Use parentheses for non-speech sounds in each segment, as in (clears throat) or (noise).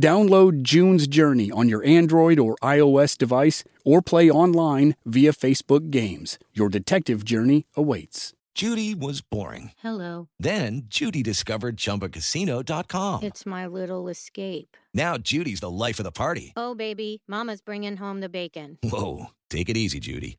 Download June's Journey on your Android or iOS device or play online via Facebook Games. Your detective journey awaits. Judy was boring. Hello. Then Judy discovered ChumbaCasino.com. It's my little escape. Now Judy's the life of the party. Oh, baby, Mama's bringing home the bacon. Whoa, take it easy, Judy.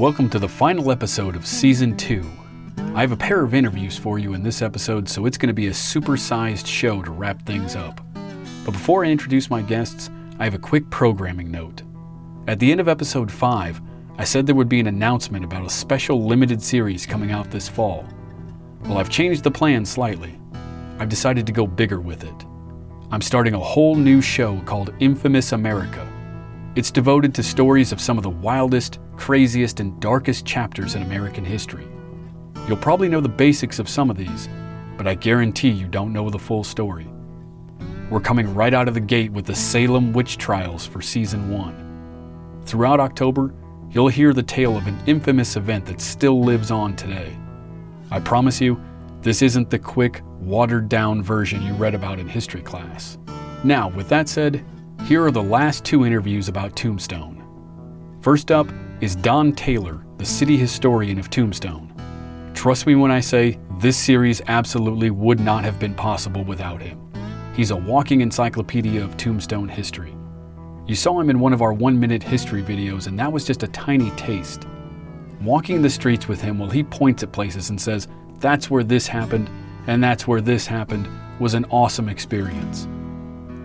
Welcome to the final episode of Season 2. I have a pair of interviews for you in this episode, so it's going to be a supersized show to wrap things up. But before I introduce my guests, I have a quick programming note. At the end of episode 5, I said there would be an announcement about a special limited series coming out this fall. Well, I've changed the plan slightly. I've decided to go bigger with it. I'm starting a whole new show called Infamous America. It's devoted to stories of some of the wildest, craziest, and darkest chapters in American history. You'll probably know the basics of some of these, but I guarantee you don't know the full story. We're coming right out of the gate with the Salem witch trials for season one. Throughout October, you'll hear the tale of an infamous event that still lives on today. I promise you, this isn't the quick, watered down version you read about in history class. Now, with that said, here are the last two interviews about Tombstone. First up is Don Taylor, the city historian of Tombstone. Trust me when I say this series absolutely would not have been possible without him. He's a walking encyclopedia of Tombstone history. You saw him in one of our one minute history videos, and that was just a tiny taste. Walking the streets with him while he points at places and says, That's where this happened, and that's where this happened, was an awesome experience.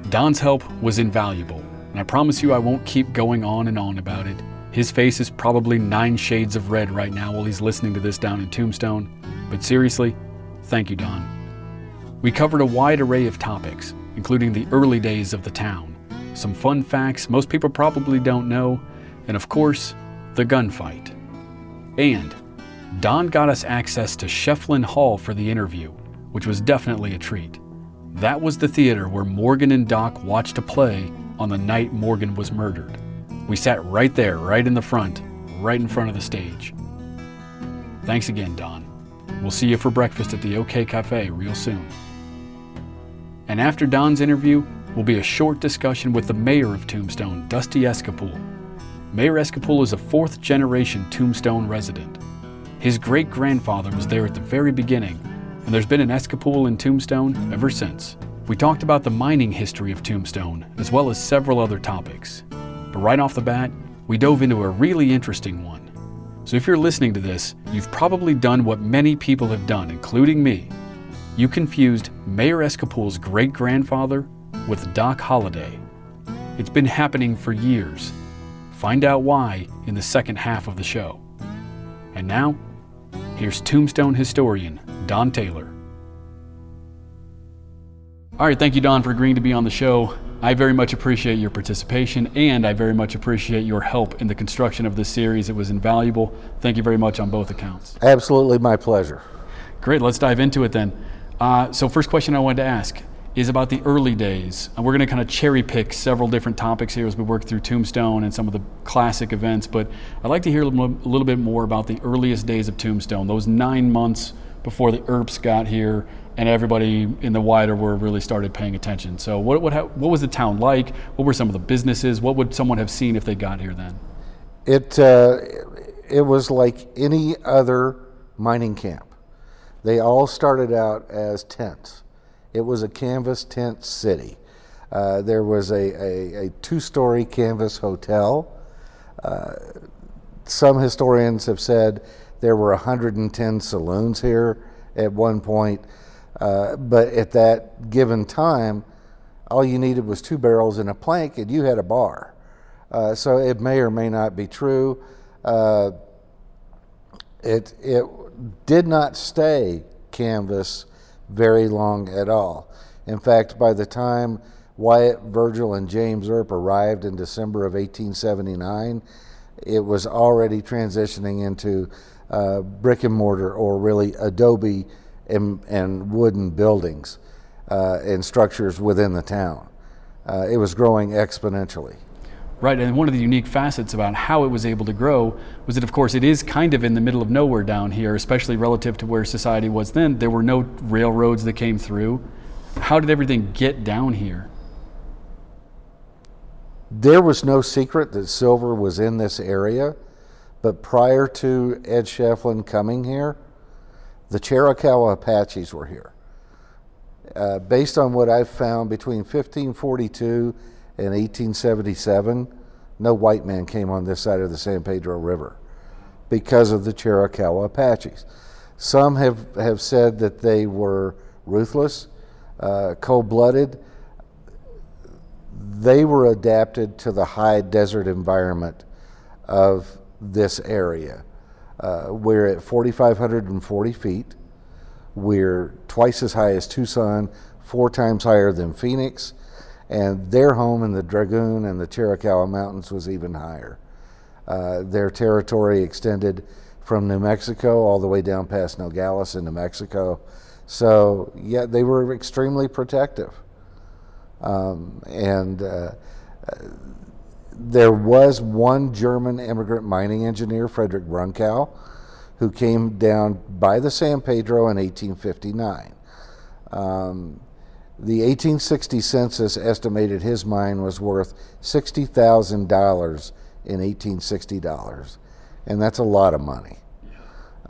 Don's help was invaluable, and I promise you I won't keep going on and on about it. His face is probably nine shades of red right now while he's listening to this down in Tombstone, but seriously, thank you, Don. We covered a wide array of topics, including the early days of the town, some fun facts most people probably don't know, and of course, the gunfight. And Don got us access to Schieffelin Hall for the interview, which was definitely a treat. That was the theater where Morgan and Doc watched a play on the night Morgan was murdered. We sat right there, right in the front, right in front of the stage. Thanks again, Don. We'll see you for breakfast at the OK Cafe real soon. And after Don's interview will be a short discussion with the mayor of Tombstone, Dusty Escapule. Mayor Escapule is a fourth generation Tombstone resident. His great grandfather was there at the very beginning and there's been an Escapule in Tombstone ever since. We talked about the mining history of Tombstone, as well as several other topics. But right off the bat, we dove into a really interesting one. So if you're listening to this, you've probably done what many people have done, including me. You confused Mayor Escapule's great grandfather with Doc Holliday. It's been happening for years. Find out why in the second half of the show. And now, here's Tombstone historian Don Taylor. All right, thank you, Don, for agreeing to be on the show. I very much appreciate your participation and I very much appreciate your help in the construction of this series. It was invaluable. Thank you very much on both accounts. Absolutely my pleasure. Great, let's dive into it then. Uh, so, first question I wanted to ask is about the early days. And we're going to kind of cherry pick several different topics here as we work through Tombstone and some of the classic events. But I'd like to hear a little bit more about the earliest days of Tombstone, those nine months before the Earps got here and everybody in the wider world really started paying attention. So, what, what, what was the town like? What were some of the businesses? What would someone have seen if they got here then? It, uh, it was like any other mining camp. They all started out as tents. It was a canvas tent city. Uh, there was a, a, a two story canvas hotel. Uh, some historians have said there were 110 saloons here at one point, uh, but at that given time, all you needed was two barrels and a plank, and you had a bar. Uh, so it may or may not be true. Uh, it, it did not stay canvas very long at all. In fact, by the time Wyatt, Virgil, and James Earp arrived in December of 1879, it was already transitioning into uh, brick and mortar or really adobe and, and wooden buildings uh, and structures within the town. Uh, it was growing exponentially. Right, and one of the unique facets about how it was able to grow was that, of course, it is kind of in the middle of nowhere down here, especially relative to where society was then. There were no railroads that came through. How did everything get down here? There was no secret that silver was in this area, but prior to Ed Schieffelin coming here, the Chiricahua Apaches were here. Uh, based on what I've found between 1542 and 1877, no white man came on this side of the San Pedro River because of the Chiricahua Apaches. Some have, have said that they were ruthless, uh, cold blooded. They were adapted to the high desert environment of this area. Uh, we're at 4,540 feet. We're twice as high as Tucson, four times higher than Phoenix, and their home in the Dragoon and the Chiricahua Mountains was even higher. Uh, their territory extended from New Mexico all the way down past Nogales in New Mexico. So, yeah, they were extremely protective. Um, and uh, there was one German immigrant mining engineer, Frederick Brunkow, who came down by the San Pedro in 1859. Um, the 1860 census estimated his mine was worth $60,000 in 1860 dollars, and that's a lot of money.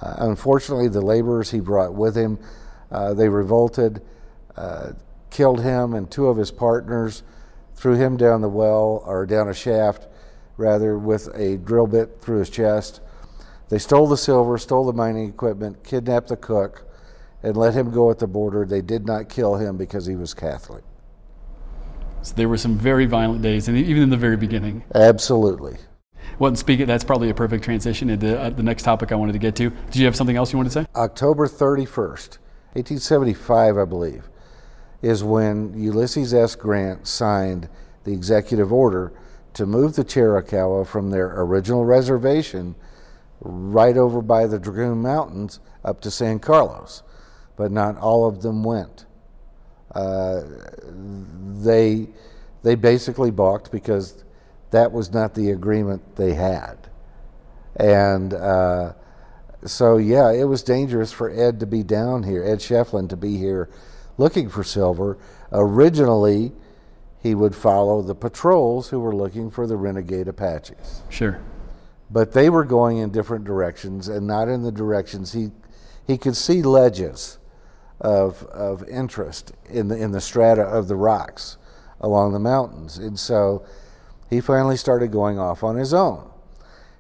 Uh, unfortunately, the laborers he brought with him, uh, they revolted, uh, killed him and two of his partners, threw him down the well or down a shaft, rather, with a drill bit through his chest. They stole the silver, stole the mining equipment, kidnapped the cook, and let him go at the border. They did not kill him because he was Catholic. So there were some very violent days, and even in the very beginning. Absolutely. Well, and speaking, that's probably a perfect transition into uh, the next topic I wanted to get to. Did you have something else you wanted to say? October 31st, 1875, I believe, is when Ulysses S. Grant signed the executive order to move the Chiricahua from their original reservation right over by the Dragoon Mountains up to San Carlos but not all of them went. Uh, they they basically balked because that was not the agreement they had, and uh, so yeah, it was dangerous for Ed to be down here, Ed Schieffelin to be here, looking for silver. Originally, he would follow the patrols who were looking for the renegade Apaches. Sure. But they were going in different directions and not in the directions he he could see ledges of, of interest in the, in the strata of the rocks along the mountains. And so he finally started going off on his own.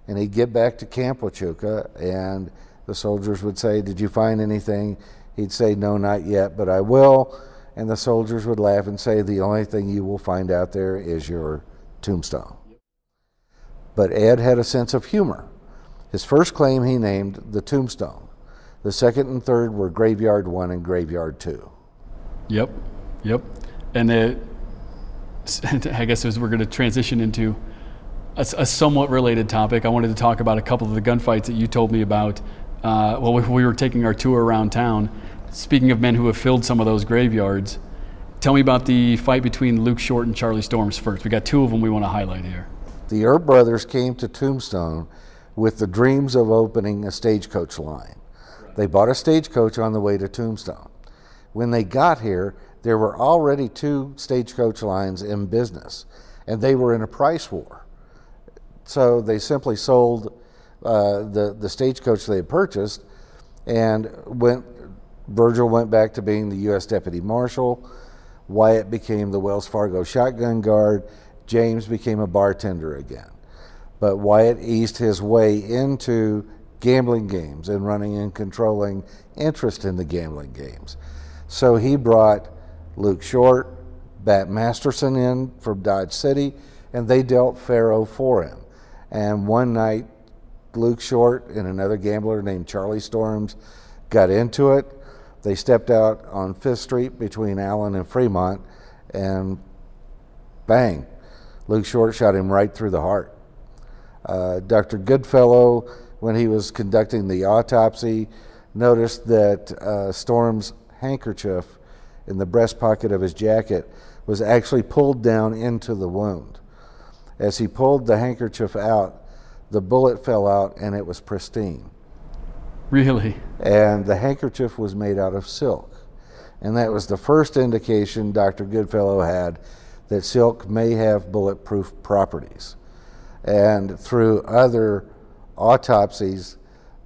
And he'd get back to Camp Huachuca, and the soldiers would say, Did you find anything? He'd say, No, not yet, but I will. And the soldiers would laugh and say, The only thing you will find out there is your tombstone. But Ed had a sense of humor. His first claim he named the tombstone. The second and third were Graveyard 1 and Graveyard 2. Yep, yep. And (laughs) I guess as we're going to transition into a, a, somewhat related topic, I wanted to talk about a couple of the gunfights that you told me about uh, while we, we were taking our tour around town. Speaking of men who have filled some of those graveyards, Tell me about the fight between Luke Short and Charlie Storms first. We got two of them we want to highlight here. The Earp brothers came to Tombstone with the dreams of opening a stagecoach line. They bought a stagecoach on the way to Tombstone. When they got here, there were already two stagecoach lines in business, and they were in a price war. So they simply sold uh, the the stagecoach they had purchased, and went. Virgil went back to being the U.S. Deputy Marshal. Wyatt became the Wells Fargo shotgun guard. James became a bartender again. But Wyatt eased his way into gambling games and running and controlling interest in the gambling games. So he brought Luke Short, Bat Masterson in from Dodge City, and they dealt Faro for him. And one night, Luke Short and another gambler named Charlie Storms got into it. They stepped out on Fifth Street between Allen and Fremont, and bang, Luke Short shot him right through the heart. Uh, Dr. Goodfellow, when he was conducting the autopsy, noticed that uh, Storm's handkerchief in the breast pocket of his jacket was actually pulled down into the wound. As he pulled the handkerchief out, the bullet fell out and it was pristine. Really? And the handkerchief was made out of silk. And that was the first indication Dr. Goodfellow had that silk may have bulletproof properties. And through other autopsies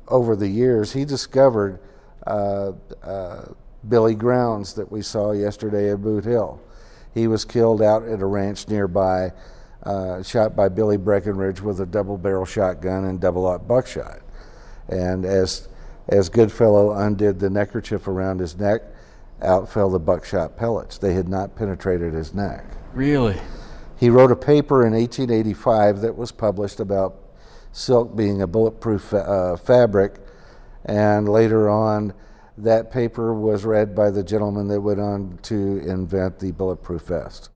over the years, he discovered uh, uh, Billy Grounds that we saw yesterday at Boot Hill. He was killed out at a ranch nearby, uh, shot by Billy Breakenridge with a double barrel shotgun and double aught buckshot. And as, as Goodfellow undid the neckerchief around his neck, out fell the buckshot pellets. They had not penetrated his neck. Really? He wrote a paper in 1885 that was published about silk being a bulletproof fa- uh, fabric, and later on, that paper was read by the gentleman that went on to invent the bulletproof vest.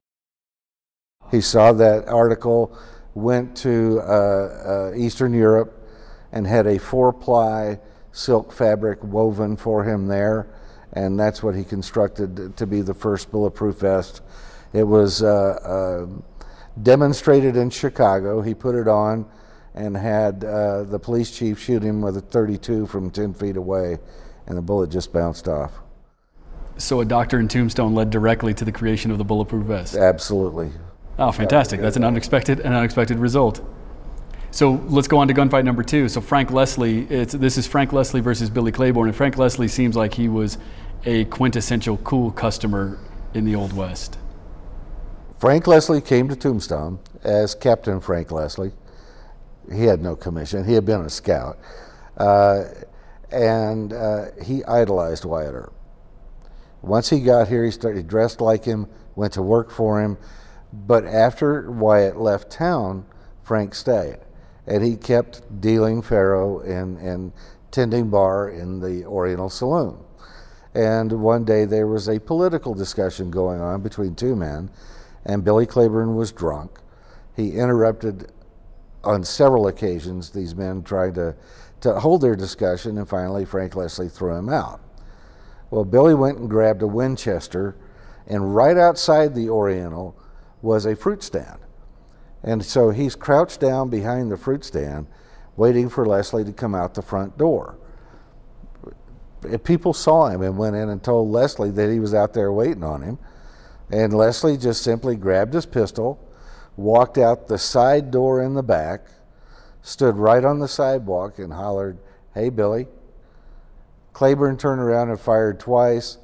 He saw that article, went to uh, uh, Eastern Europe, and had a four ply silk fabric woven for him there, and that's what he constructed to be the first bulletproof vest. It was uh, uh, demonstrated in Chicago. He put it on and had uh, the police chief shoot him with a 32 from 10 feet away, and the bullet just bounced off. So a doctor in Tombstone led directly to the creation of the bulletproof vest. Absolutely. Oh, fantastic! That's an unexpected, an unexpected result. So let's go on to gunfight number two. So Frank Leslie, this is Frank Leslie versus Billy Claiborne, and Frank Leslie seems like he was a quintessential cool customer in the Old West. Frank Leslie came to Tombstone as Captain Frank Leslie. He had no commission. He had been a scout. Uh, and uh, he idolized Wyatt Earp. Once he got here, he started dressed like him, went to work for him. But after Wyatt left town, Frank stayed. And he kept dealing faro and, and tending bar in the Oriental Saloon. And one day there was a political discussion going on between two men, and Billy Claiborne was drunk. He interrupted on several occasions these men tried to, to hold their discussion, and finally Frank Leslie threw him out. Well, Billy went and grabbed a Winchester, and right outside the Oriental was a fruit stand. And so he's crouched down behind the fruit stand, waiting for Leslie to come out the front door. People saw him and went in and told Leslie that he was out there waiting on him. And Leslie just simply grabbed his pistol, walked out the side door in the back, stood right on the sidewalk, and hollered, Hey, Billy. Claiborne turned around and fired twice.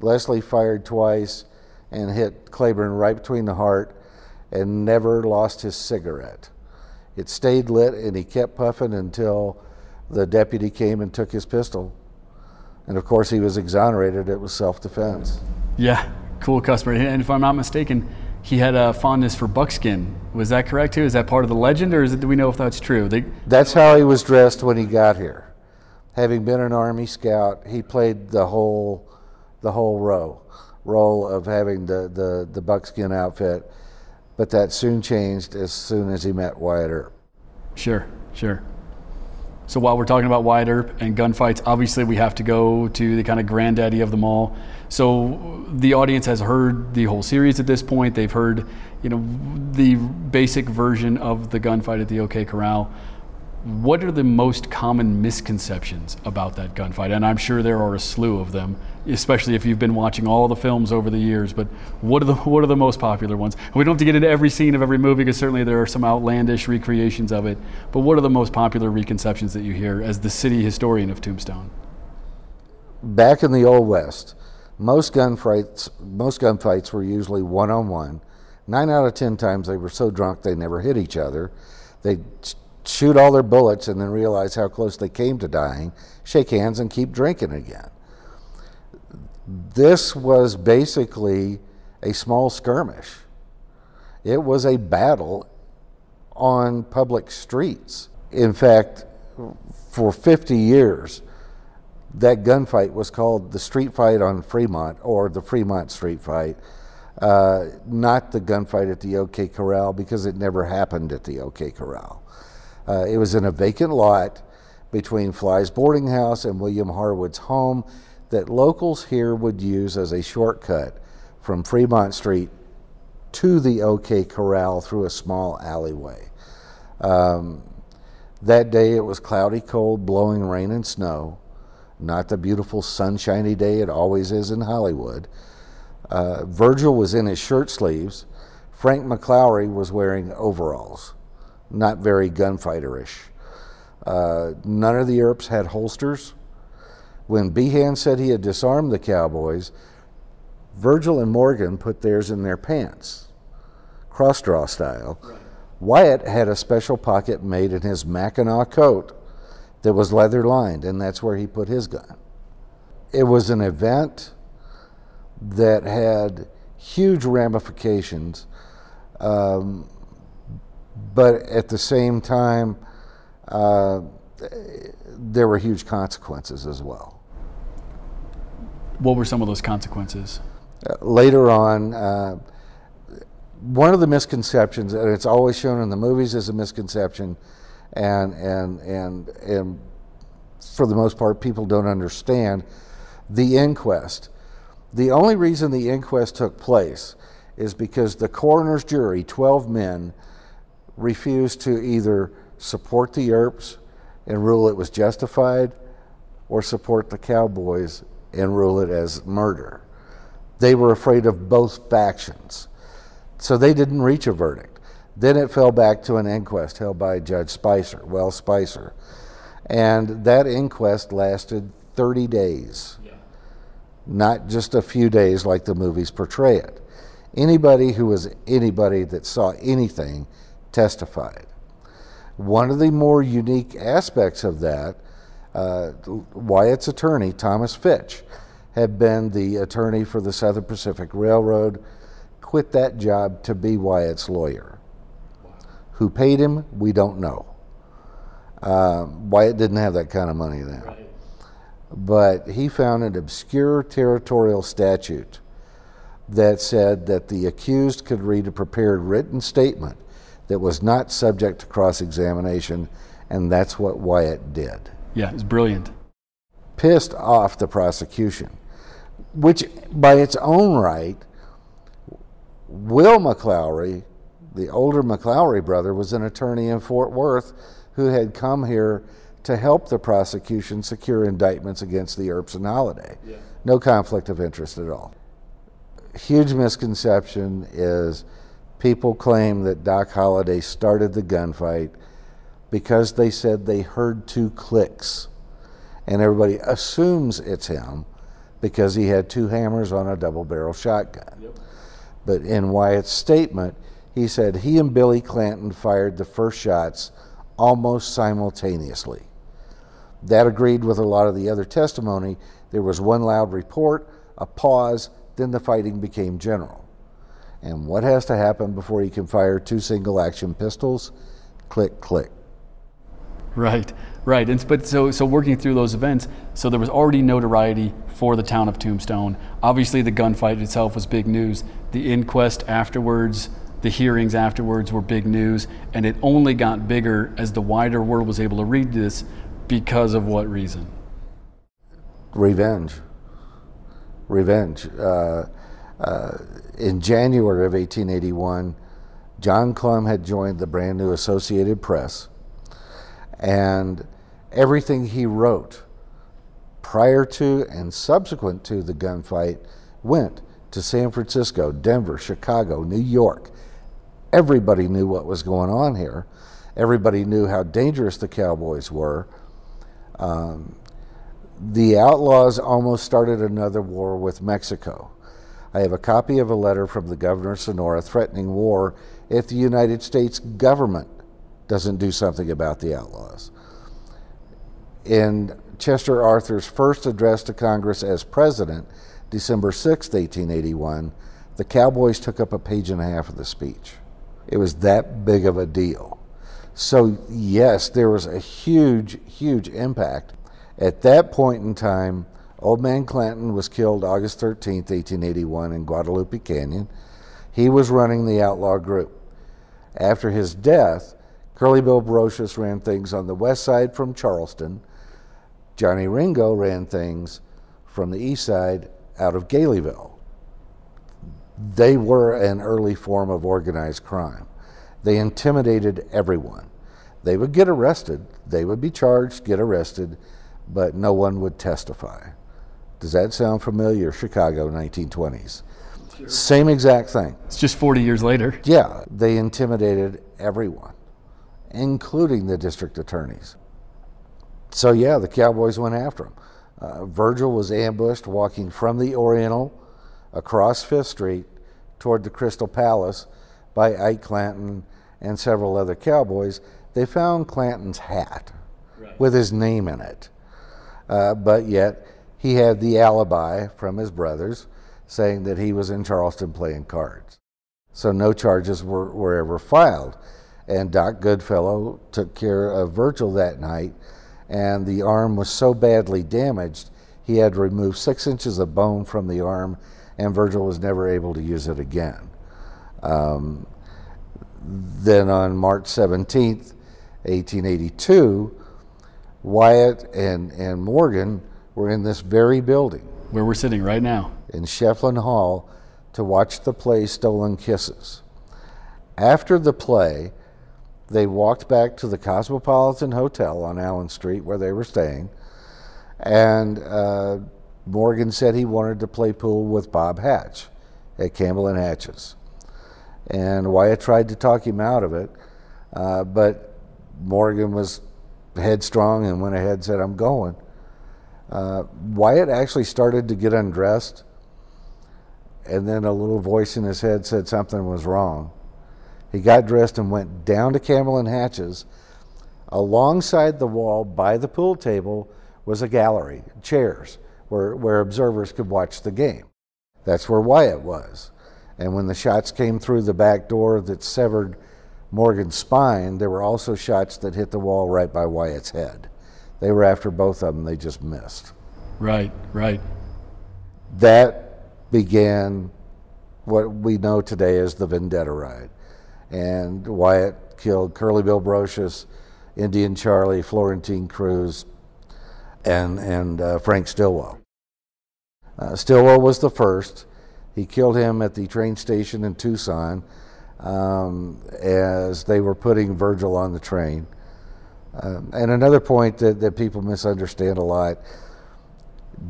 Leslie fired twice and hit Claiborne right between the heart and never lost his cigarette. It stayed lit and he kept puffing until the deputy came and took his pistol. And of course, he was exonerated. It was self defense. Yeah, cool customer. And if I'm not mistaken, he had a fondness for buckskin. Was that correct too? Is that part of the legend, or is it, do we know if that's true? They, That's how he was dressed when he got here. Having been an Army Scout, he played the whole, the whole row, role of having the, the, the buckskin outfit. But that soon changed as soon as he met Wyatt Earp. Sure, sure. So while we're talking about Wyatt Earp and gunfights, obviously we have to go to the kind of granddaddy of them all. So the audience has heard the whole series at this point. They've heard, you know, the basic version of the gunfight at the OK Corral. What are the most common misconceptions about that gunfight? And I'm sure there are a slew of them, especially if you've been watching all the films over the years. But what are the (laughs) what are the most popular ones? We don't have to get into every scene of every movie because certainly there are some outlandish recreations of it. But what are the most popular reconceptions that you hear as the city historian of Tombstone? Back in the old west, most gunfights most gunfights were usually one on one. Nine out of ten times they were so drunk they never hit each other. They shoot all their bullets and then realize how close they came to dying, shake hands, and keep drinking again. This was basically a small skirmish. It was a battle on public streets. In fact, for 50 years, that gunfight was called the street fight on Fremont or the Fremont street fight, uh, not the gunfight at the OK Corral because it never happened at the OK Corral. Uh, it was in a vacant lot between Fly's boarding house and William Harwood's home that locals here would use as a shortcut from Fremont Street to the OK Corral through a small alleyway. Um, that day it was cloudy, cold, blowing rain and snow. Not the beautiful sunshiny day it always is in Hollywood. Uh, Virgil was in his shirt sleeves. Frank McLaury was wearing overalls not very gunfighterish. Uh, none of the Earps had holsters. When Behan said he had disarmed the cowboys, Virgil and Morgan put theirs in their pants, cross draw style. Right. Wyatt had a special pocket made in his Mackinaw coat that was leather lined, and that's where he put his gun. It was an event that had huge ramifications. Um, but at the same time, uh, there were huge consequences as well. What were some of those consequences? Uh, later on, uh, one of the misconceptions, and it's always shown in the movies as a misconception, and and and and for the most part, people don't understand the inquest. The only reason the inquest took place is because the coroner's jury, 12 men, refused to either support the Earps and rule it was justified or support the Cowboys and rule it as murder. They were afraid of both factions. So they didn't reach a verdict. Then it fell back to an inquest held by Judge Spicer, Wells Spicer. And that inquest lasted 30 days, yeah. not just a few days like the movies portray it. Anybody who was anybody that saw anything testified. One of the more unique aspects of that, uh, Wyatt's attorney, Thomas Fitch, had been the attorney for the Southern Pacific Railroad, quit that job to be Wyatt's lawyer. Who paid him, we don't know. Uh, Wyatt didn't have that kind of money then. Right. But he found an obscure territorial statute that said that the accused could read a prepared written statement that was not subject to cross examination, and that's what Wyatt did. Yeah, it's brilliant. Pissed off the prosecution, which by its own right, Will McLaury, the older McLaury brother, was an attorney in Fort Worth who had come here to help the prosecution secure indictments against the Earps and Holliday. Yeah. No conflict of interest at all. Huge misconception is people claim that Doc Holliday started the gunfight because they said they heard two clicks. And everybody assumes it's him because he had two hammers on a double barrel shotgun. Yep. But in Wyatt's statement, he said he and Billy Clanton fired the first shots almost simultaneously. That agreed with a lot of the other testimony. There was one loud report, a pause, then the fighting became general. And what has to happen before you can fire two single action pistols? Click, click. Right, right. And, but so, so working through those events, so there was already notoriety for the town of Tombstone. Obviously, the gunfight itself was big news. The inquest afterwards, the hearings afterwards were big news, and it only got bigger as the wider world was able to read this Because of what reason? Revenge. Revenge. Uh, uh, in January of 1881, John Clum had joined the brand new Associated Press, and everything he wrote prior to and subsequent to the gunfight went to San Francisco, Denver, Chicago, New York. Everybody knew what was going on here. Everybody knew how dangerous the Cowboys were. Um, the Outlaws almost started another war with Mexico. I have a copy of a letter from the governor of Sonora threatening war if the United States government doesn't do something about the Outlaws. In Chester Arthur's first address to Congress as president, December 6, 1881, the Cowboys took up a page and a half of the speech. It was that big of a deal. So, yes, there was a huge, huge impact. At that point in time, Old Man Clanton was killed August 13, 1881, in Guadalupe Canyon. He was running the outlaw group. After his death, Curly Bill Brocious ran things on the west side from Charleston. Johnny Ringo ran things from the east side out of Galeyville. They were an early form of organized crime. They intimidated everyone. They would get arrested, they would be charged, get arrested, but no one would testify. Does that sound familiar? Chicago, 1920s. Sure. Same exact thing. It's just 40 years later. Yeah, they intimidated everyone, including the district attorneys. So, yeah, the Cowboys went after him. Uh, Virgil was ambushed walking from the Oriental across Fifth Street toward the Crystal Palace by Ike Clanton and several other cowboys. They found Clanton's hat right. with his name in it. Uh, but yet, he had the alibi from his brothers saying that he was in Charleston playing cards. So no charges were, were ever filed. And Doc Goodfellow took care of Virgil that night, and the arm was so badly damaged, he had to remove six inches of bone from the arm, and Virgil was never able to use it again. Um, then on March 17th, 1882, Wyatt and, and Morgan were in this very building. Where we're sitting right now. In Schieffelin Hall to watch the play Stolen Kisses. After the play, they walked back to the Cosmopolitan Hotel on Allen Street where they were staying, and uh, Morgan said he wanted to play pool with Bob Hatch at Campbell and Hatch's. And Wyatt tried to talk him out of it, uh, but Morgan was headstrong and went ahead and said, I'm going. Uh, Wyatt actually started to get undressed, and then a little voice in his head said something was wrong. He got dressed and went down to Campbell and Hatches. Alongside the wall by the pool table was a gallery, chairs, where, where observers could watch the game. That's where Wyatt was. And when the shots came through the back door that severed Morgan's spine, there were also shots that hit the wall right by Wyatt's head. They were after both of them, they just missed. Right, right. That began what we know today as the Vendetta Ride. And Wyatt killed Curly Bill Brocious, Indian Charlie, Florentine Cruz, and, and uh, Frank Stillwell. Uh, Stillwell was the first. He killed him at the train station in Tucson um, as they were putting Virgil on the train. Um, and another point that, that people misunderstand a lot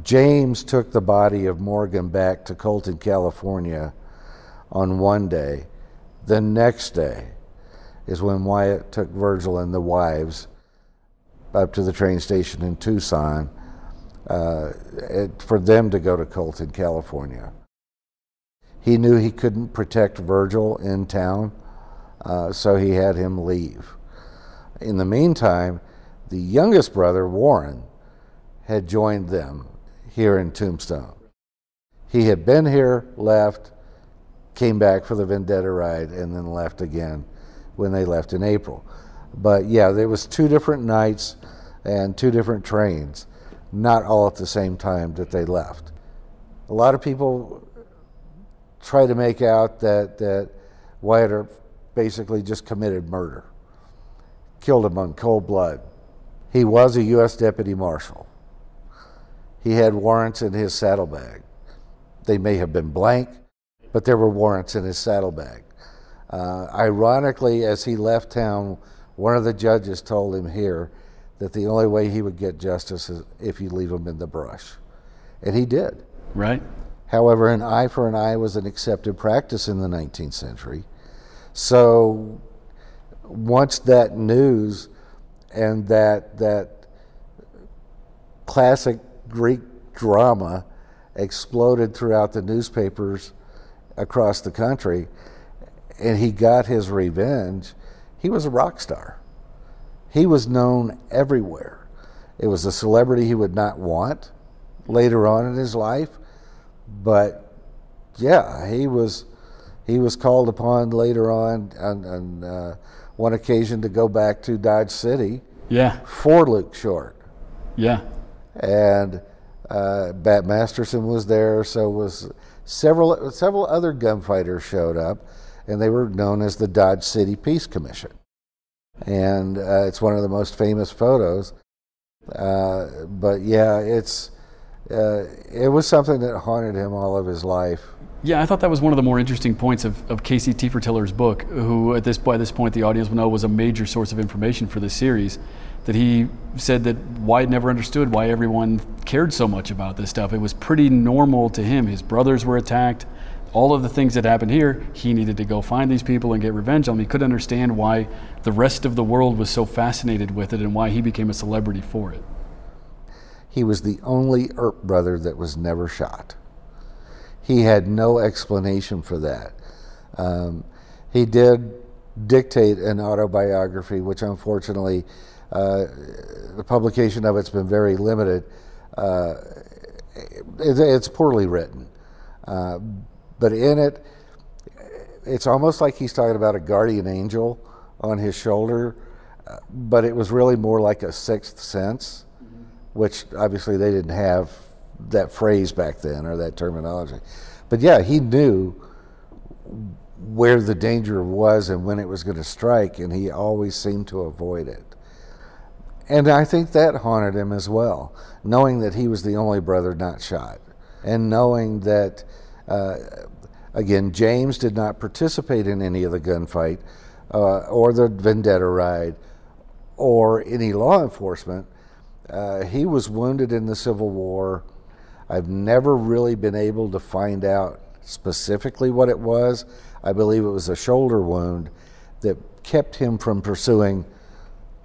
James took the body of Morgan back to Colton, California on one day. The next day is when Wyatt took Virgil and the wives up to the train station in Tucson uh, it, for them to go to Colton, California. He knew he couldn't protect Virgil in town, uh, so he had him leave. In the meantime, the youngest brother, Warren, had joined them here in Tombstone. He had been here, left, came back for the Vendetta ride, and then left again when they left in April. But yeah, there was two different nights and two different trains, not all at the same time that they left. A lot of people try to make out that, that Wyatt basically just committed murder, killed him on cold blood. He was a U.S. Deputy Marshal. He had warrants in his saddlebag. They may have been blank, but there were warrants in his saddlebag. Uh, ironically, as he left town, one of the judges told him here that the only way he would get justice is if you leave him in the brush. And he did. Right. However, an eye for an eye was an accepted practice in the 19th century. So once that news and that that classic Greek drama exploded throughout the newspapers across the country, and he got his revenge, he was a rock star. He was known everywhere. It was a celebrity he would not want later on in his life, but yeah, he was he was called upon later on on, on uh, one occasion to go back to Dodge City Yeah. for Luke Short, Yeah. and uh, Bat Masterson was there. So was several several other gunfighters showed up, and they were known as the Dodge City Peace Commission, and uh, it's one of the most famous photos. Uh, but yeah, it's uh, it was something that haunted him all of his life. Yeah, I thought that was one of the more interesting points of, of Casey Tefertiller's book, who at this by this point the audience will know was a major source of information for this series. That he said that Wyatt never understood why everyone cared so much about this stuff. It was pretty normal to him. His brothers were attacked. All of the things that happened here, he needed to go find these people and get revenge on them. He couldn't understand why the rest of the world was so fascinated with it and why he became a celebrity for it. He was the only Earp brother that was never shot. He had no explanation for that. Um, he did dictate an autobiography, which unfortunately, the publication of it's been very limited. Uh, it, it's poorly written. Uh, but in it, it's almost like he's talking about a guardian angel on his shoulder, uh, but it was really more like a sixth sense, which obviously they didn't have that phrase back then or that terminology. But yeah, he knew where the danger was and when it was going to strike, and he always seemed to avoid it. And I think that haunted him as well, knowing that he was the only brother not shot, and knowing that, uh, again, James did not participate in any of the gunfight uh, or the vendetta ride or any law enforcement. Uh, he was wounded in the Civil War. I've never really been able to find out specifically what it was. I believe it was a shoulder wound that kept him from pursuing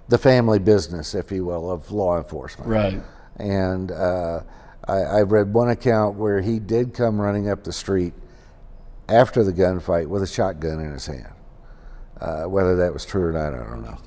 the family business, if you will, of law enforcement. Right. And uh, I, I read one account where he did come running up the street after the gunfight with a shotgun in his hand. Uh, whether that was true or not, I don't know.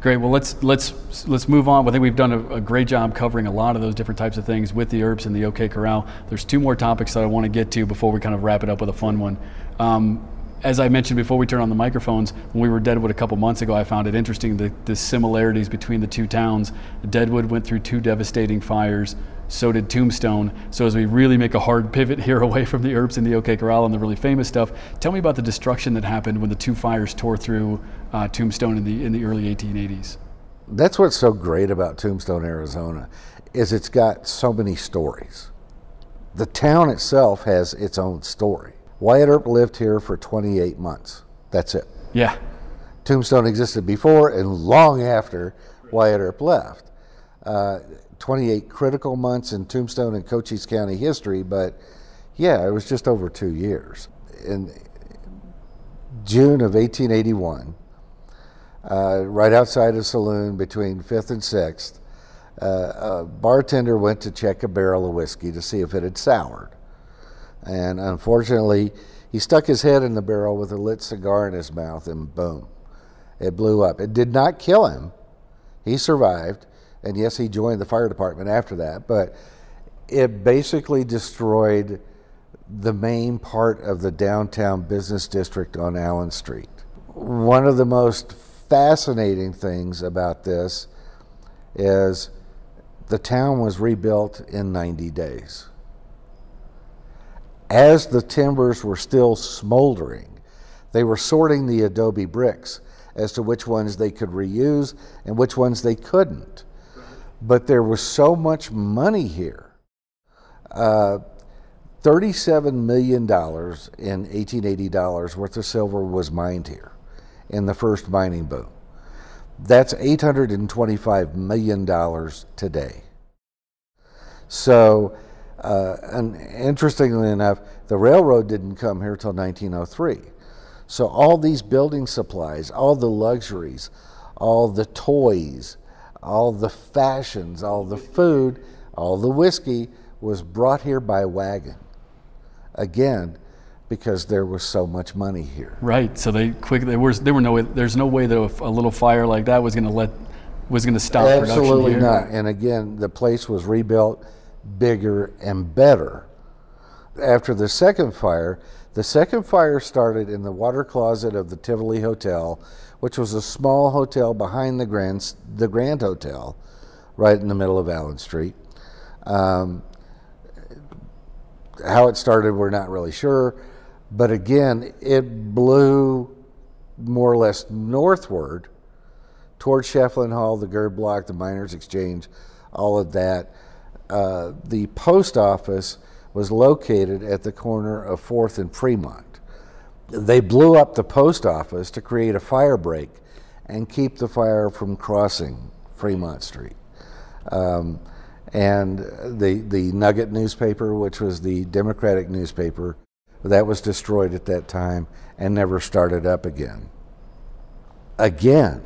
Great. Well, let's let's let's move on. I think we've done a, a, great job covering a lot of those different types of things with the Earps and the OK Corral. There's two more topics that I want to get to before we kind of wrap it up with a fun one. Um, as I mentioned before we turn on the microphones, when we were Deadwood a couple months ago, I found it interesting the, the similarities between the two towns. Deadwood went through two devastating fires. So did Tombstone. So as we really make a hard pivot here (laughs) away from the Earps and the OK Corral and the really famous stuff, tell me about the destruction that happened when the two fires tore through uh, Tombstone in the in the early 1880s. That's what's so great about Tombstone, Arizona, is it's got so many stories. The town itself has its own story. Wyatt Earp lived here for 28 months. That's it. Yeah. Tombstone existed before and long after Wyatt Earp left. Uh, 28 critical months in Tombstone and Cochise County history, but yeah, it was just over two years. In June of 1881, uh, right outside a saloon between 5th and 6th, uh, a bartender went to check a barrel of whiskey to see if it had soured. And unfortunately, he stuck his head in the barrel with a lit cigar in his mouth, and boom, it blew up. It did not kill him. He survived, and yes, he joined the fire department after that, but it basically destroyed the main part of the downtown business district on Allen Street. One of the most fascinating things about this is the town was rebuilt in 90 days. As the timbers were still smoldering, they were sorting the adobe bricks as to which ones they could reuse and which ones they couldn't. But there was so much money here. Uh, $37 million in 1880 dollars worth of silver was mined here in the first mining boom. That's $825 million today. So, uh, and interestingly enough, the railroad didn't come here till 1903. So all these building supplies, all the luxuries, all the toys, all the fashions, all the food, all the whiskey was brought here by wagon. Again, because there was so much money here. Right. So they quick. There was there were no. There's no way that a, a little fire like that was going to let was going to stop Absolutely not. And again, the place was rebuilt bigger and better. After the second fire, the second fire started in the water closet of the Tivoli Hotel, which was a small hotel behind the Grand, the Grand Hotel, right in the middle of Allen Street. Um, how it started, we're not really sure. But again, it blew more or less northward towards Schieffelin Hall, the Gird Block, the Miners Exchange, all of that. Uh, the post office was located at the corner of 4th and Fremont. They blew up the post office to create a fire break and keep the fire from crossing Fremont Street. Um, and the, the Nugget newspaper, which was the Democratic newspaper, that was destroyed at that time and never started up again. Again,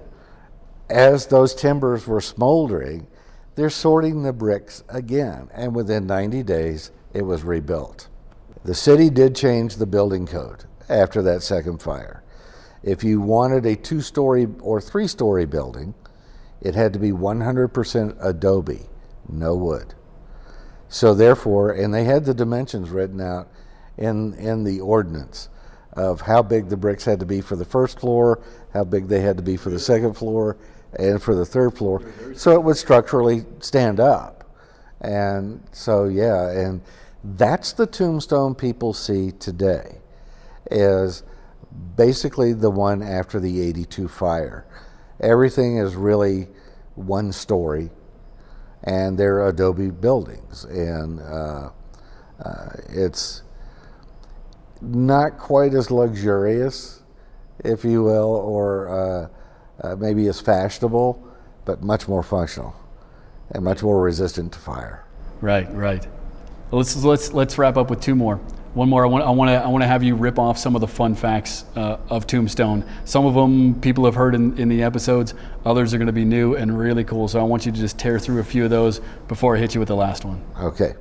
as those timbers were smoldering, they're sorting the bricks again, and within 90 days, it was rebuilt. The city did change the building code after that second fire. If you wanted a two story or three story building, it had to be 100% adobe, no wood. So, therefore, and they had the dimensions written out in, in the ordinance of how big the bricks had to be for the first floor, how big they had to be for the second floor, and for the third floor, so it would structurally stand up. And so, yeah, and that's the tombstone people see today, is basically the one after the 82 fire. Everything is really one story, and they're adobe buildings, and uh, uh, it's not quite as luxurious, if you will, or uh, uh, maybe as fashionable, but much more functional and much more resistant to fire. Right, right. Well, let's let's let's wrap up with two more. One more. I want I want to I want to have you rip off some of the fun facts uh, of Tombstone. Some of them people have heard in, in the episodes. Others are going to be new and really cool. So I want you to just tear through a few of those before I hit you with the last one. Okay.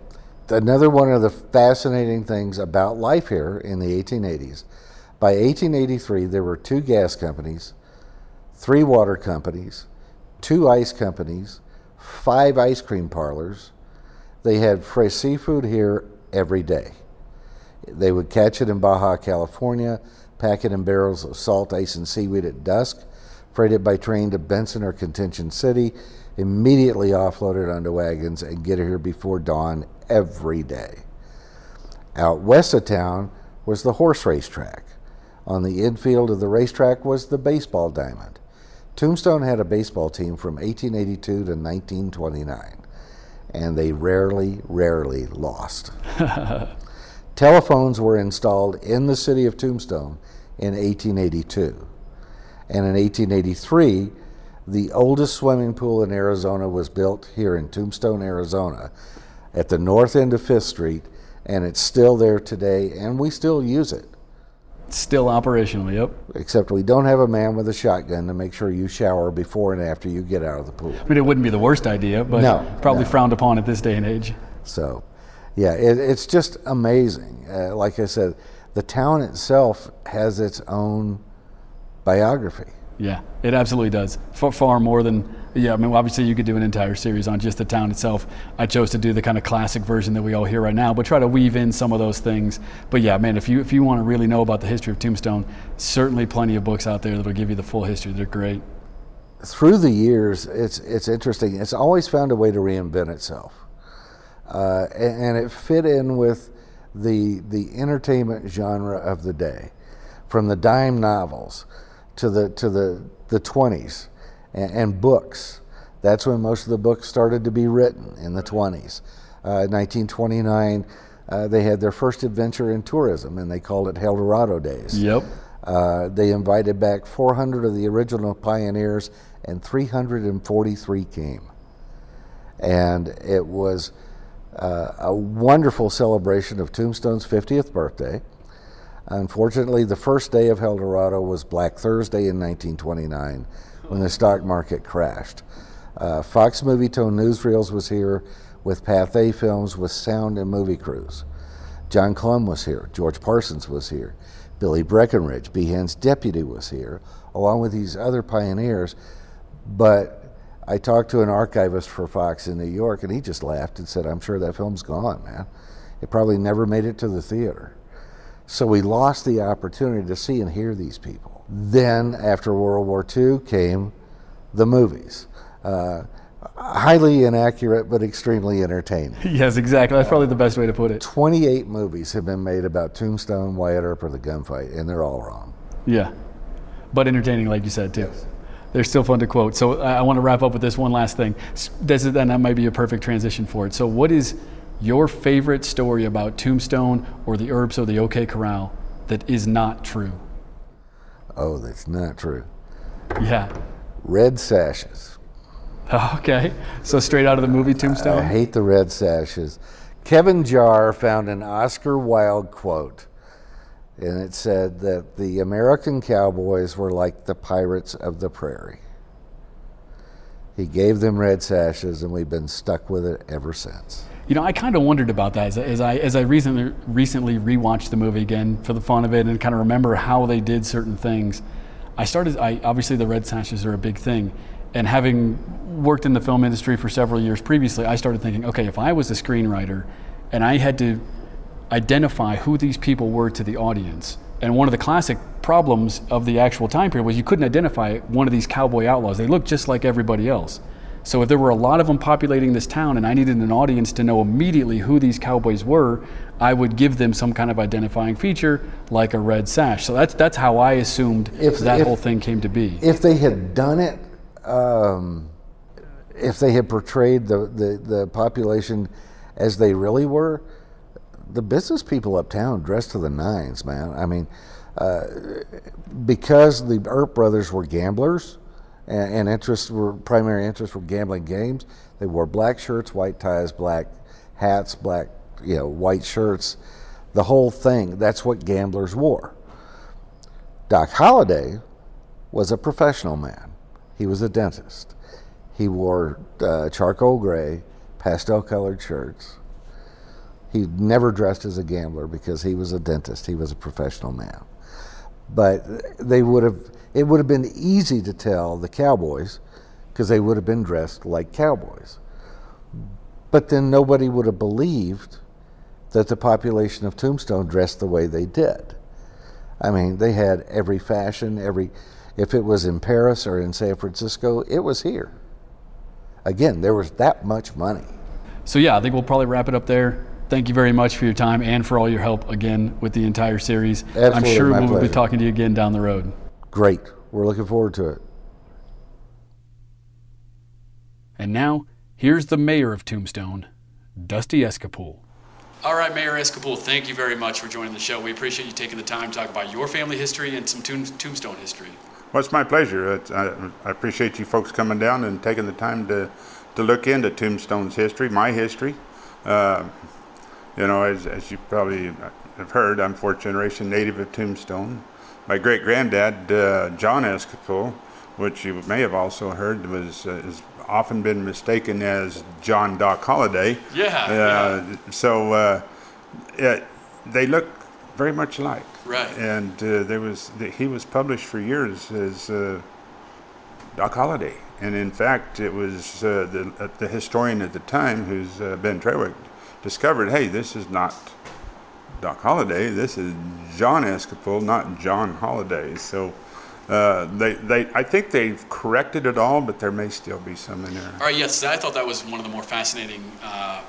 Another one of the fascinating things about life here in the 1880s. By 1883, there were two gas companies, three water companies, two ice companies, five ice cream parlors. They had fresh seafood here every day. They would catch it in Baja California, pack it in barrels of salt, ice, and seaweed at dusk, freight it by train to Benson or Contention City, immediately offload it onto wagons, and get it here before dawn every day. Out west of town was the horse racetrack. On the infield of the racetrack was the baseball diamond. Tombstone had a baseball team from 1882 to 1929, and they rarely, rarely lost. (laughs) Telephones were installed in the city of Tombstone in 1882. And in 1883, the oldest swimming pool in Arizona was built here in Tombstone, Arizona, at the north end of Fifth Street, and it's still there today, and we still use it. Still operational. Yep. Except we don't have a man with a shotgun to make sure you shower before and after you get out of the pool. I mean, it wouldn't be the worst idea, but No, probably no. frowned upon at this day and age. So, yeah, it, it's just amazing. Uh, like I said, the town itself has its own biography. Yeah, it absolutely does. Far, far more than, yeah, I mean, obviously you could do an entire series on just the town itself. I chose to do the kind of classic version that we all hear right now, but try to weave in some of those things. But yeah, man, if you, if you want to really know about the history of Tombstone, certainly plenty of books out there that'll give you the full history. They're great. Through the years, it's it's interesting. It's always found a way to reinvent itself, uh, and, and it fit in with the the entertainment genre of the day, from the dime novels. To the to the the 20s and, and books. That's when most of the books started to be written in the 20s. Uh, 1929, uh, they had their first adventure in tourism, and they called it El Dorado Days. Yep. Uh, they invited back 400 of the original pioneers, and 343 came. And it was uh, a wonderful celebration of Tombstone's 50th birthday. Unfortunately, the first day of El Dorado was Black Thursday in 1929 when the stock market crashed. Uh, Fox Movietone Newsreels was here with Pathé Films with sound and movie crews. John Clum was here. George Parsons was here. Billy Breakenridge, Behan's deputy, was here, along with these other pioneers. But I talked to an archivist for Fox in New York, and he just laughed and said, I'm sure that film's gone, man. It probably never made it to the theater. So we lost the opportunity to see and hear these people. Then, after World War II, came the movies. Uh, highly inaccurate, but extremely entertaining. (laughs) Yes, exactly. That's probably the best way to put it. 28 movies have been made about Tombstone, Wyatt Earp, or the gunfight, and they're all wrong. Yeah. But entertaining, like you said, too. They're still fun to quote. So I, I want to wrap up with this one last thing. This is, and that might be a perfect transition for it. So, what is your favorite story about Tombstone or the Earps or the OK Corral that is not true? Oh, that's not true. Yeah. Red sashes. (laughs) Okay. So, straight out of the movie Tombstone? I Tombstone? hate the red sashes. Kevin Jarre found an Oscar Wilde quote, and it said that the American cowboys were like the pirates of the prairie. He gave them red sashes, and we've been stuck with it ever since. You know, I kind of wondered about that as, as I as I recently recently rewatched the movie again for the fun of it and kind of remember how they did certain things. I started. I obviously the red sashes are a big thing, and having worked in the film industry for several years previously, I started thinking, okay, if I was a screenwriter, and I had to identify who these people were to the audience, and one of the classic problems of the actual time period was you couldn't identify one of these cowboy outlaws. They looked just like everybody else. So if there were a lot of them populating this town and I needed an audience to know immediately who these cowboys were, I would give them some kind of identifying feature like a red sash. So that's that's how I assumed If- that if- whole thing came to be. If they had done it, um, if they had portrayed the, the, the population as they really were, the business people uptown dressed to the nines, man. I mean, uh, because the Earp brothers were gamblers and, and interests were primary interests were gambling games, they wore black shirts, white ties, black hats, black you know white shirts, the whole thing. That's what gamblers wore. Doc Holliday was a professional man. He was a dentist. He wore uh, charcoal gray, pastel colored shirts. He never dressed as a gambler because he was a dentist. He was a professional man. But they would have, it would have been easy to tell the cowboys because they would have been dressed like cowboys. But then nobody would have believed that the population of Tombstone dressed the way they did. I mean, they had every fashion, every. If it was in Paris or in San Francisco, it was here. Again, there was that much money. So yeah, I think we'll probably wrap it up there. Thank you very much for your time and for all your help again with the entire series. Absolutely, I'm sure we'll be talking to you again down the road. Great. We're looking forward to it. And now, here's the mayor of Tombstone, Dusty Escapule. All right, Mayor Escapule, thank you very much for joining the show. We appreciate you taking the time to talk about your family history and some tomb- Tombstone history. Well, it's my pleasure. It's, I, I appreciate you folks coming down and taking the time to, to look into Tombstone's history, my history. Uh, you know, as, as you probably have heard, I'm fourth generation native of Tombstone. My great granddad, uh, John Escapule, which you may have also heard, was uh, has often been mistaken as John Doc Holliday. Yeah, Uh, So uh, it, they look very much alike. Right. And uh, there was he was published for years as uh, Doc Holliday, and in fact, it was uh, the uh, the historian at the time, who's uh, Ben Traywick, discovered, hey, this is not Doc Holliday. This is John Escapule, not John Holliday. So. Uh, they, they, I think they've corrected it all, but there may still be some in there. All right, yes, I thought that was one of the more fascinating, uh,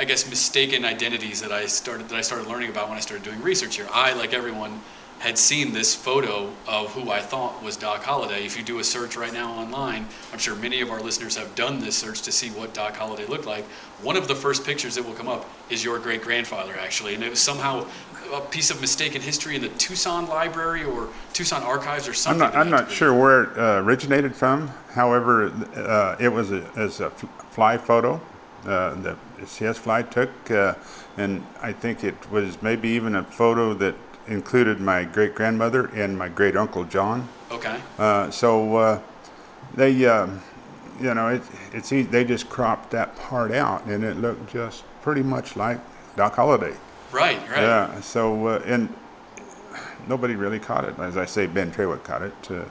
I guess, mistaken identities that I started that I started learning about when I started doing research here. I, like everyone, had seen this photo of who I thought was Doc Holliday. If you do a search right now online, I'm sure many of our listeners have done this search to see what Doc Holliday looked like. One of the first pictures that will come up is your great grandfather, actually, and it was somehow a piece of mistaken history in the Tucson Library or Tucson Archives or I'm something. not, I'm not sure where it uh, originated from. However, uh, it was a, as a fly photo uh, that CS Fly took, uh, and I think it was maybe even a photo that included my great grandmother and my great uncle John. Okay. Uh, so uh, they, um, you know, it, it's they just cropped that part out, and it looked just pretty much like Doc Holliday. Right, right. Yeah. So uh, and nobody really caught it. As I say, Ben Traywick caught it. Uh,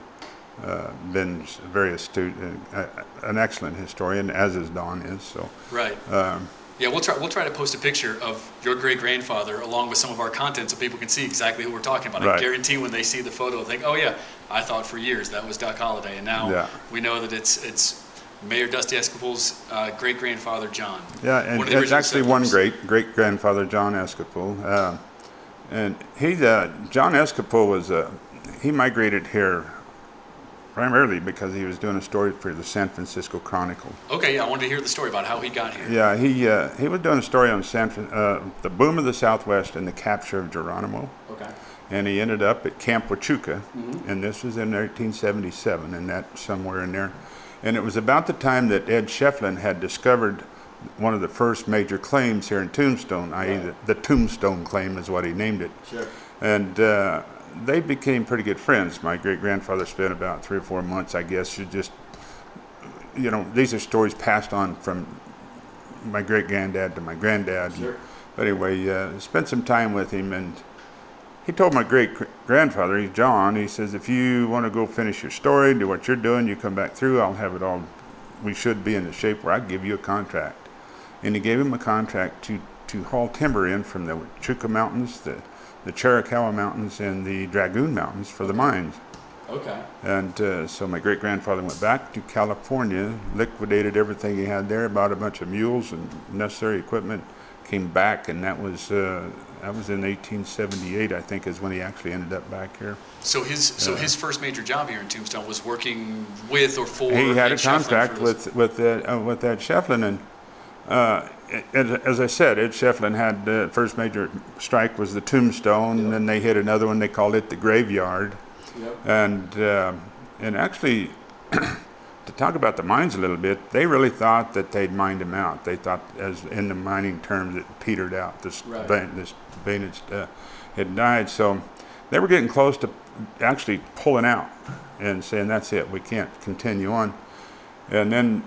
uh, Ben's very astute, and uh, an excellent historian, as is Don is. So Right. um, Yeah, we'll try. We'll try to post a picture of your great grandfather along with some of our content, so people can see exactly who we're talking about. I guarantee when they see the photo, they'll think, "Oh yeah, I thought for years that was Doc Holliday," and now Yeah. we know that it's it's Mayor Dusty Escapule's uh, great grandfather John. yeah, and One of the it's actually one great great grandfather, John Escapule. Uh, and he, uh, John Escapule was uh, he migrated here primarily because he was doing a story for the San Francisco Chronicle. Okay, yeah, I wanted to hear the story about how he got here. Yeah, he uh, he was doing a story on San, uh, the boom of the Southwest and the capture of Geronimo, Okay. and he ended up at Camp Huachuca, and this was in 1977, and that somewhere in there, and it was about the time that Ed Schieffelin had discovered one of the first major claims here in Tombstone, i.e., the, the Tombstone claim is what he named it. Sure. And uh, they became pretty good friends. My great grandfather spent about three or four months, I guess, just, you know, these are stories passed on from my great granddad to my granddad. Sure. But anyway, uh, spent some time with him, and he told my great grandfather, he's John, he says, if you want to go finish your story, do what you're doing, you come back through, I'll have it all. We should be in the shape where I give you a contract. And he gave him a contract to, to haul timber in from the Chuka Mountains, the, the Chiricahua Mountains, and the Dragoon Mountains for the mines. Okay. And uh, so my great grandfather went back to California, liquidated everything he had there, bought a bunch of mules and necessary equipment, came back, and that was uh, that was in 1878, I think, is when he actually ended up back here. So his so his first major job here in Tombstone was working with or for. he had a Schieffelin contract with with that uh, with that Schieffelin, and uh, as, as I said, Ed Schieffelin had the first major strike was the Tombstone, and then they hit another one. They called it the Graveyard, and uh, and actually. (clears throat) To talk about the mines a little bit, they really thought that they'd mined them out. They thought, as in the mining terms, it petered out. This Right. vein, this vein had, uh, had died. So they were getting close to actually pulling out and saying, "That's it. We can't continue on." And then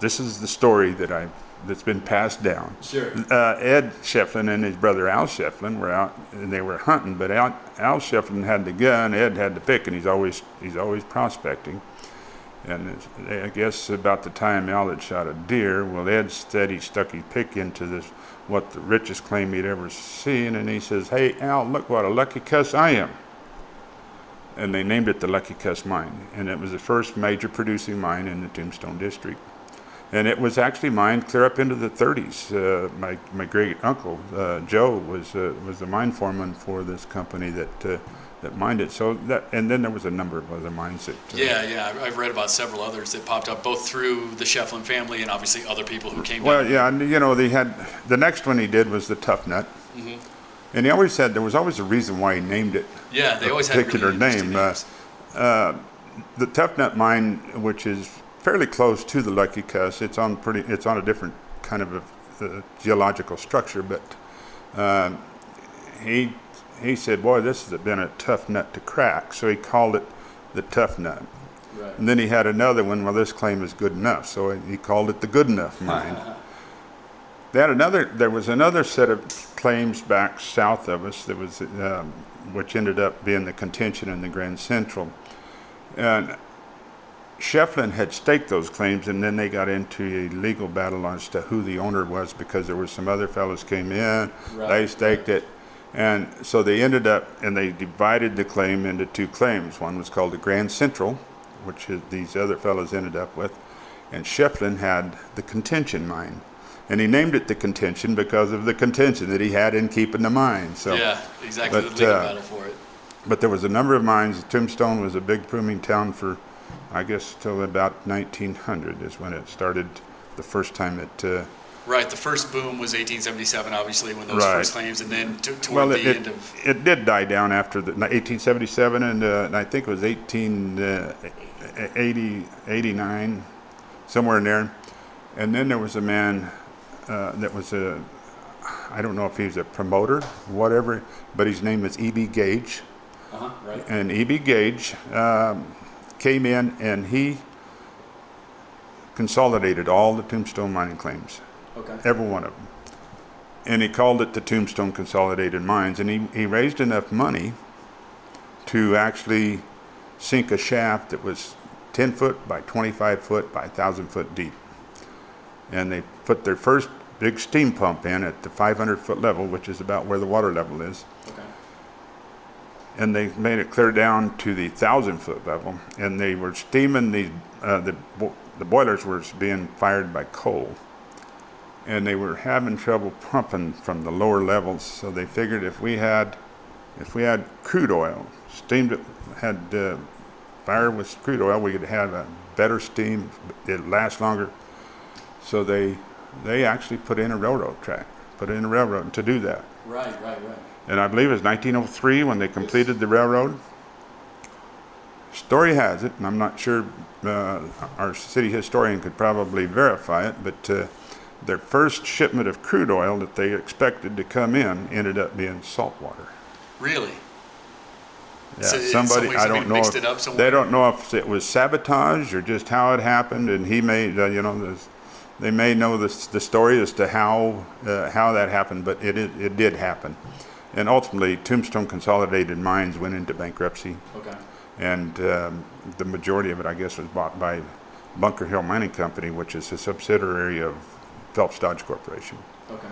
this is the story that I that's been passed down. Sure. Uh, Ed Schieffelin and his brother Al Schieffelin were out and they were hunting, but Al, Al Schieffelin had the gun, Ed had the pick, and he's always he's always prospecting. And I guess about the time Al had shot a deer, well, Ed said he stuck his pick into this, what the richest claim he'd ever seen, and he says, "Hey, Al, look what a lucky cuss I am." And they named it the Lucky Cuss Mine, and it was the first major producing mine in the Tombstone district. And it was actually mined clear up into the 30s. Uh, my my great uncle uh, Joe was uh, was the mine foreman for this company that uh, that mined it. So that and then there was a number of other mines that. uh, Yeah, yeah. I've- read about several others that popped up both through the Schieffelin family and obviously other people who came in. Well, down. yeah, and you know, they had the next one he did was the Tough Nut, and he always said there was always a reason why he named it. Yeah, they always had really particular interesting name. Uh, the Tough Nut mine, which is fairly close to the Lucky Cuss, it's on pretty, it's on a different kind of a, uh, geological structure, but um, he he said, "Boy, this has been a tough nut to crack," so he called it the Tough Nut. Right. And then he had another one. Well, this claim is good enough, so he called it the Good Enough Mine. (laughs) They had another. There was another set of claims back south of us that was, um, which ended up being the contention in the Grand Central, and Schieffelin had staked those claims, and then they got into a legal battle as to who the owner was because there were some other fellows came in, they staked it, and so they ended up and they divided the claim into two claims. One was called the Grand Central, which these other fellows ended up with, and Schieffelin had the contention mine. And he named it the contention because of the contention that he had in keeping the mine. So, yeah, exactly. but, the legal uh, battle for it. but there was a number of mines. Tombstone was a big booming town for, I guess, till about 1900 is when it started. The first time it. Uh, Right. The first boom was 1877, obviously, when those Right. first claims, and then to, toward well, the it, end of. it did die down after the 1877, and, uh, and I think it was 1880, 89, somewhere in there. And then there was a man uh, that was a, I don't know if he was a promoter, whatever, but his name was E.B. Gage. Uh-huh, right. And E.B. Gage um, came in and he consolidated all the Tombstone mining claims, Okay. every one of them. And he called it the Tombstone Consolidated Mines. And he, he raised enough money to actually sink a shaft that was 10 foot by 25 foot by 1,000 foot deep. And they put their first big steam pump in at the 500 foot level, which is about where the water level is Okay. And they made it clear down to the thousand foot level, and they were steaming these. Uh, the the boilers were being fired by coal, and they were having trouble pumping from the lower levels. So they figured if we had, if we had crude oil, steamed it, had uh, fire with crude oil, we could have a better steam. It'd last longer. So they they actually put in a railroad track, put in a railroad to do that Right, right, right. And I believe it was 1903 when they completed the railroad. Story has it, and I'm not sure uh, our city historian could probably verify it, but uh, their first shipment of crude oil that they expected to come in ended up being salt water. Really? Yeah, So somebody I don't know. mixed If, it up somewhere? they don't know if it was sabotage or just how it happened, and he may, uh, you know, this, they may know the the story as to how uh, how that happened, but it, it it did happen, and ultimately Tombstone Consolidated Mines went into bankruptcy, Okay. and um, the majority of it, I guess, was bought by Bunker Hill Mining Company, which is a subsidiary of Phelps Dodge Corporation Okay.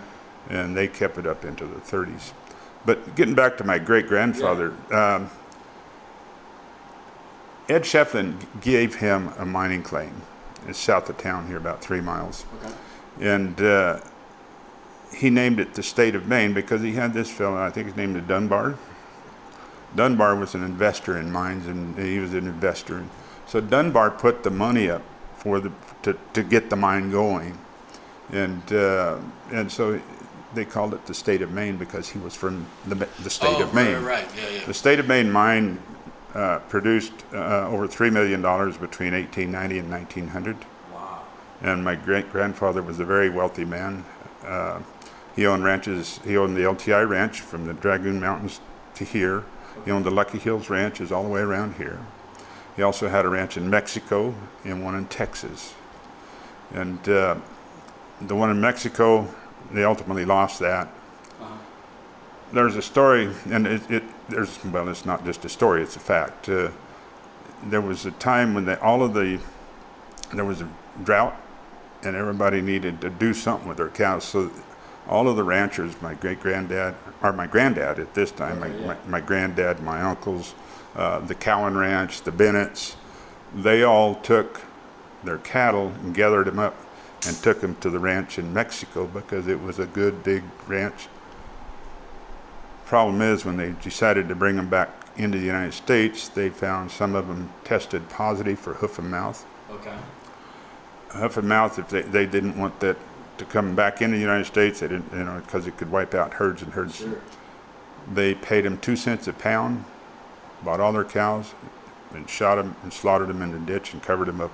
and they kept it up into the 30s. But getting back to my great grandfather, um, Ed Schieffelin gave him a mining claim. It's south of town here, about three miles. Okay. And uh, he named it the state of Maine because he had this fellow, I think his name was Dunbar. Dunbar was an investor in mines, and he was an investor. So Dunbar put the money up for the to, to get the mine going, and uh, and so they called it the state of Maine because he was from the the state oh, of Maine. Right, right, yeah, yeah. The state of Maine mine uh, produced uh, over three million dollars between 1890 and 1900 Wow. and my great grandfather was a very wealthy man. He owned ranches. He owned the LTI Ranch from the Dragoon Mountains to here. He owned the Lucky Hills Ranches all the way around here. He also had a ranch in Mexico and one in Texas. And uh, the one in Mexico, they ultimately lost that. There's a story, and it, it there's well, it's not just a story; it's a fact. Uh, there was a time when they, all of the there was a drought and everybody needed to do something with their cows. So all of the ranchers, my great granddad, or my granddad at this time, my, my, my granddad, my uncles, uh, the Cowan Ranch, the Bennetts, they all took their cattle and gathered them up and took them to the ranch in Mexico because it was a good big ranch. Problem is, when they decided to bring them back into the United States, they found some of them tested positive for hoof and mouth Okay. hoof and mouth if they, they didn't want that to come back into the United States. They didn't, you know, because it could wipe out herds and herds. Sure. They paid them two cents a pound, bought all their cows, and shot them and slaughtered them in the ditch and covered them up.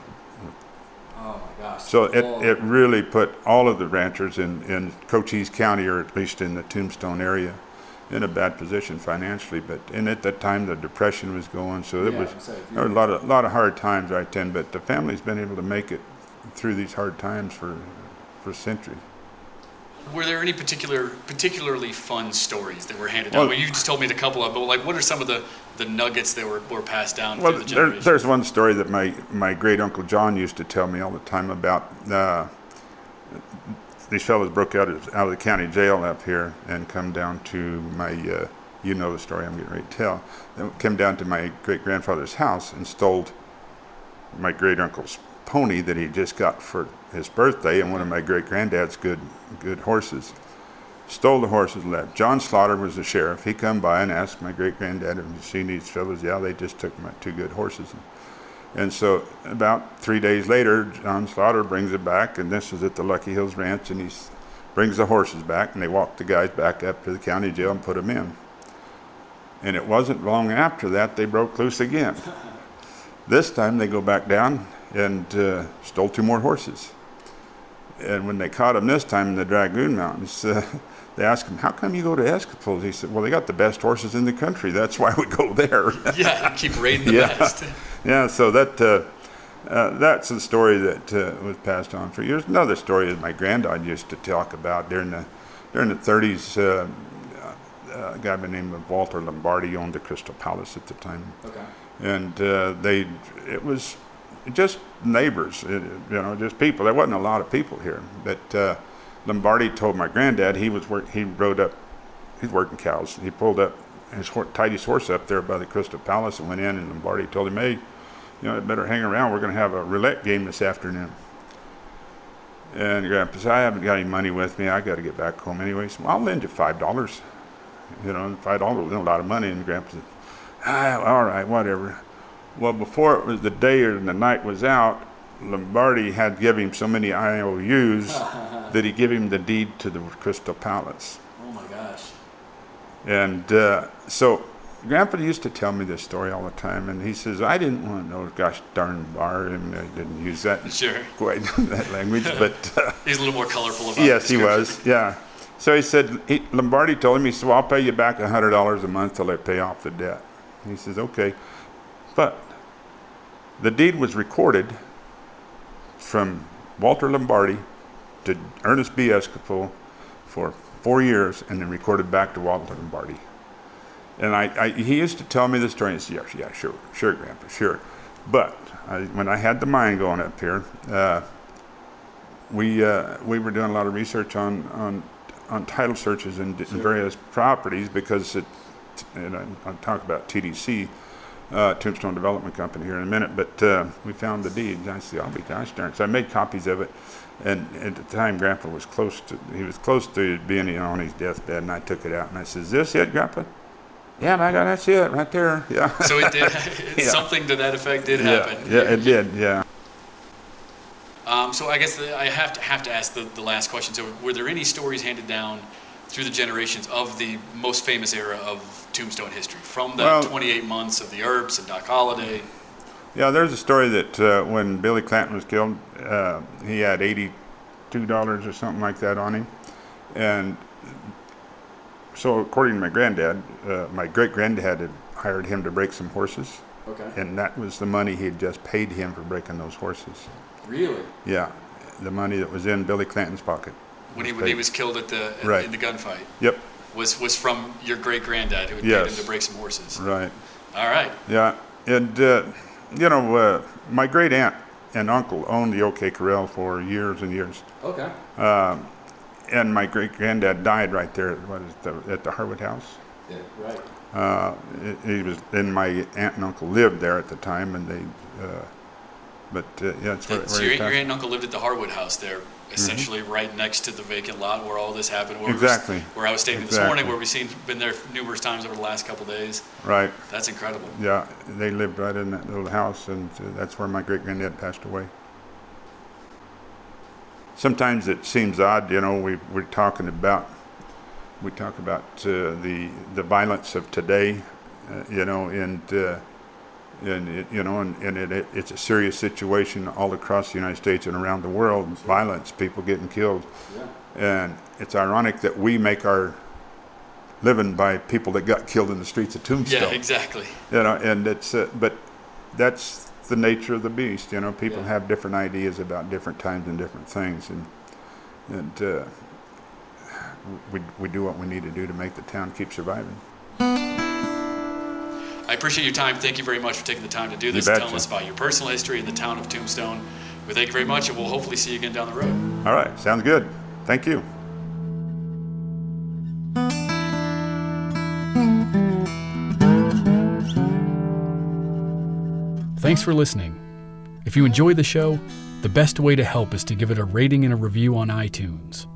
Oh my gosh. So it, it really put all of the ranchers in, in Cochise County, or at least in the Tombstone area, in a bad position financially. But and at that time the depression was going, so it Yeah, was so there were a lot of a lot of hard times right then. But the family's been able to make it through these hard times for for centuries. Were there any particular, particularly fun stories that were handed Well- down? Well, you just told me a couple of, but like, what are some of the, the nuggets that were, were passed down Well, through the there, there's one story that my, my great uncle John used to tell me all the time about. Uh, these fellows broke out of, out of the county jail up here and come down to my, uh, you know the story I'm getting ready to tell. They came down to my great grandfather's house and stole my great uncle's pony that he just got for his birthday and one of my great granddad's good good horses. Stole the horses and left. John Slaughter was the sheriff. He come by and asked my great granddad, "Have you seen these fellas?" Yeah, they just took my two good horses. And so about three days later, John Slaughter brings it back, and this is at the Lucky Hills Ranch, and he brings the horses back, and they walk the guys back up to the county jail and put them in. And it wasn't long after that they broke loose again. This time they go back down and uh, stole two more horses. And when they caught him this time in the Dragoon Mountains, uh, (laughs) they asked him, "How come you go to Escapule's?" He said, "Well, they got the best horses in the country. That's why we go there." (laughs) yeah, keep raiding the (laughs) yeah. best. yeah. So that uh, uh, that's a story that uh, was passed on for years. Another story that my granddad used to talk about during the during the 30s. Uh, a guy by the name of Walter Lombardi owned the Crystal Palace at the time. Okay. And uh, they, it was just neighbors, you know, just people. There wasn't a lot of people here, but uh, Lombardi told my granddad he was work. He rode up, he's working cows. He pulled up his horse, tied his horse up there by the Crystal Palace and went in. And Lombardi told him, "Hey, you know, better hang around. We're going to have a roulette game this afternoon." And Grandpa said, "I haven't got any money with me. I got to get back home anyway. So I'll lend you five dollars." You know, five dollars was a lot of money. And Grandpa said, ah, "All right, whatever." Well, before it was the day or the night was out, Lombardi had given him so many IOUs (laughs) that he gave him the deed to the Crystal Palace. Oh my gosh. And uh, so Grandpa used to tell me this story all the time, and he says, I didn't want no gosh darn bar, and I didn't use that (laughs) Sure. quite (laughs) that language, but uh, He's a little more colorful about yes, he was, yeah. So he said, he, Lombardi told him, he said, well, I'll pay you back $100 a month till I pay off the debt. He says, okay. But the deed was recorded from Walter Lombardi to Ernest B. Escapule for four years and then recorded back to Walter Lombardi. And I, I, he used to tell me the story and say, yeah, yeah, sure, sure, Grandpa, sure. But I, when I had the mine going up here, uh, we, uh, we were doing a lot of research on, on, on title searches in, in various properties because it, and I, I'll talk about TDC, uh, Tombstone Development Company here in a minute, but uh, we found the deed. I said, I'll be gosh darn. So I made copies of it. And at the time, Grandpa was close to, he was close to being on his deathbed, and I took it out and I said, Is this it, Grandpa? Yeah, my God, that's it right there. (laughs) Yeah. So it did. (laughs) (laughs) Yeah. Something to that effect did yeah, happen. yeah, it did, yeah. Um, so I guess the, I have to have to ask the, the last question. So were there any stories handed down through the generations of the most famous era of Tombstone history, from the Well- 28 months of the Earps and Doc Holliday? Yeah, there's a story that uh, when Billy Clanton was killed, uh, he had eighty-two dollars or something like that on him, and so according to my granddad, uh, my great granddad had hired him to break some horses, Okay. and that was the money he had just paid him for breaking those horses. Really? Yeah, the money that was in Billy Clanton's pocket. When he when he was killed at the at- Right. in the gunfight Yep, was was from your great granddad who had paid Yes. him to break some horses. right. All right. Yeah, and uh, you know, uh, my great aunt and uncle owned the OK Corral for years and years. Okay. and my great granddad died right there. What is the, at the Harwood House? Yeah. Right. Uh, he was, and my aunt and uncle lived there at the time, and they. Uh, but uh, yeah, it's where, So where your, your aunt and uncle lived at the Harwood House there, essentially right next to the vacant lot where all this happened. Where Exactly. where I was staying this morning, where we've seen been there numerous times over the last couple days. Right. That's incredible. Yeah, they lived right in that little house, and uh, that's where my great granddad passed away. Sometimes it seems odd, you know. We we're talking about we talk about uh, the the violence of today, uh, you know, and uh, and it, you know, and, and it, it, it's a serious situation all across the United States and around the world. Violence, people getting killed, and it's ironic that we make our living by people that got killed in the streets of Tombstone Yeah, exactly. you know, and it's uh, but that's the nature of the beast. You know, people Yeah. have different ideas about different times and different things, and and uh, we we do what we need to do to make the town keep surviving. I appreciate your time. Thank you very much for taking the time to do this, betcha. telling us about your personal history in the town of Tombstone. We thank you very much, and we'll hopefully see you again down the road. All right, sounds good. Thank you. Thanks for listening. If you enjoy the show, the best way to help is to give it a rating and a review on iTunes.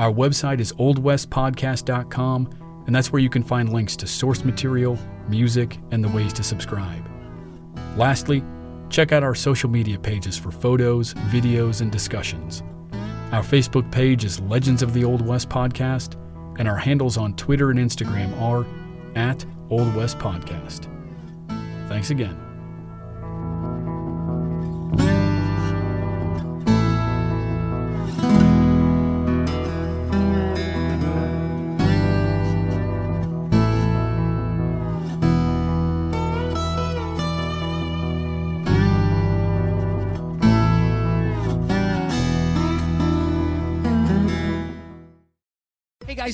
Our website is oldwestpodcast.com, and that's where you can find links to source material, music, and the ways to subscribe. Lastly, check out our social media pages for photos, videos, and discussions. Our Facebook page is Legends of the Old West Podcast, and our handles on Twitter and Instagram are at Old West Podcast. Thanks again.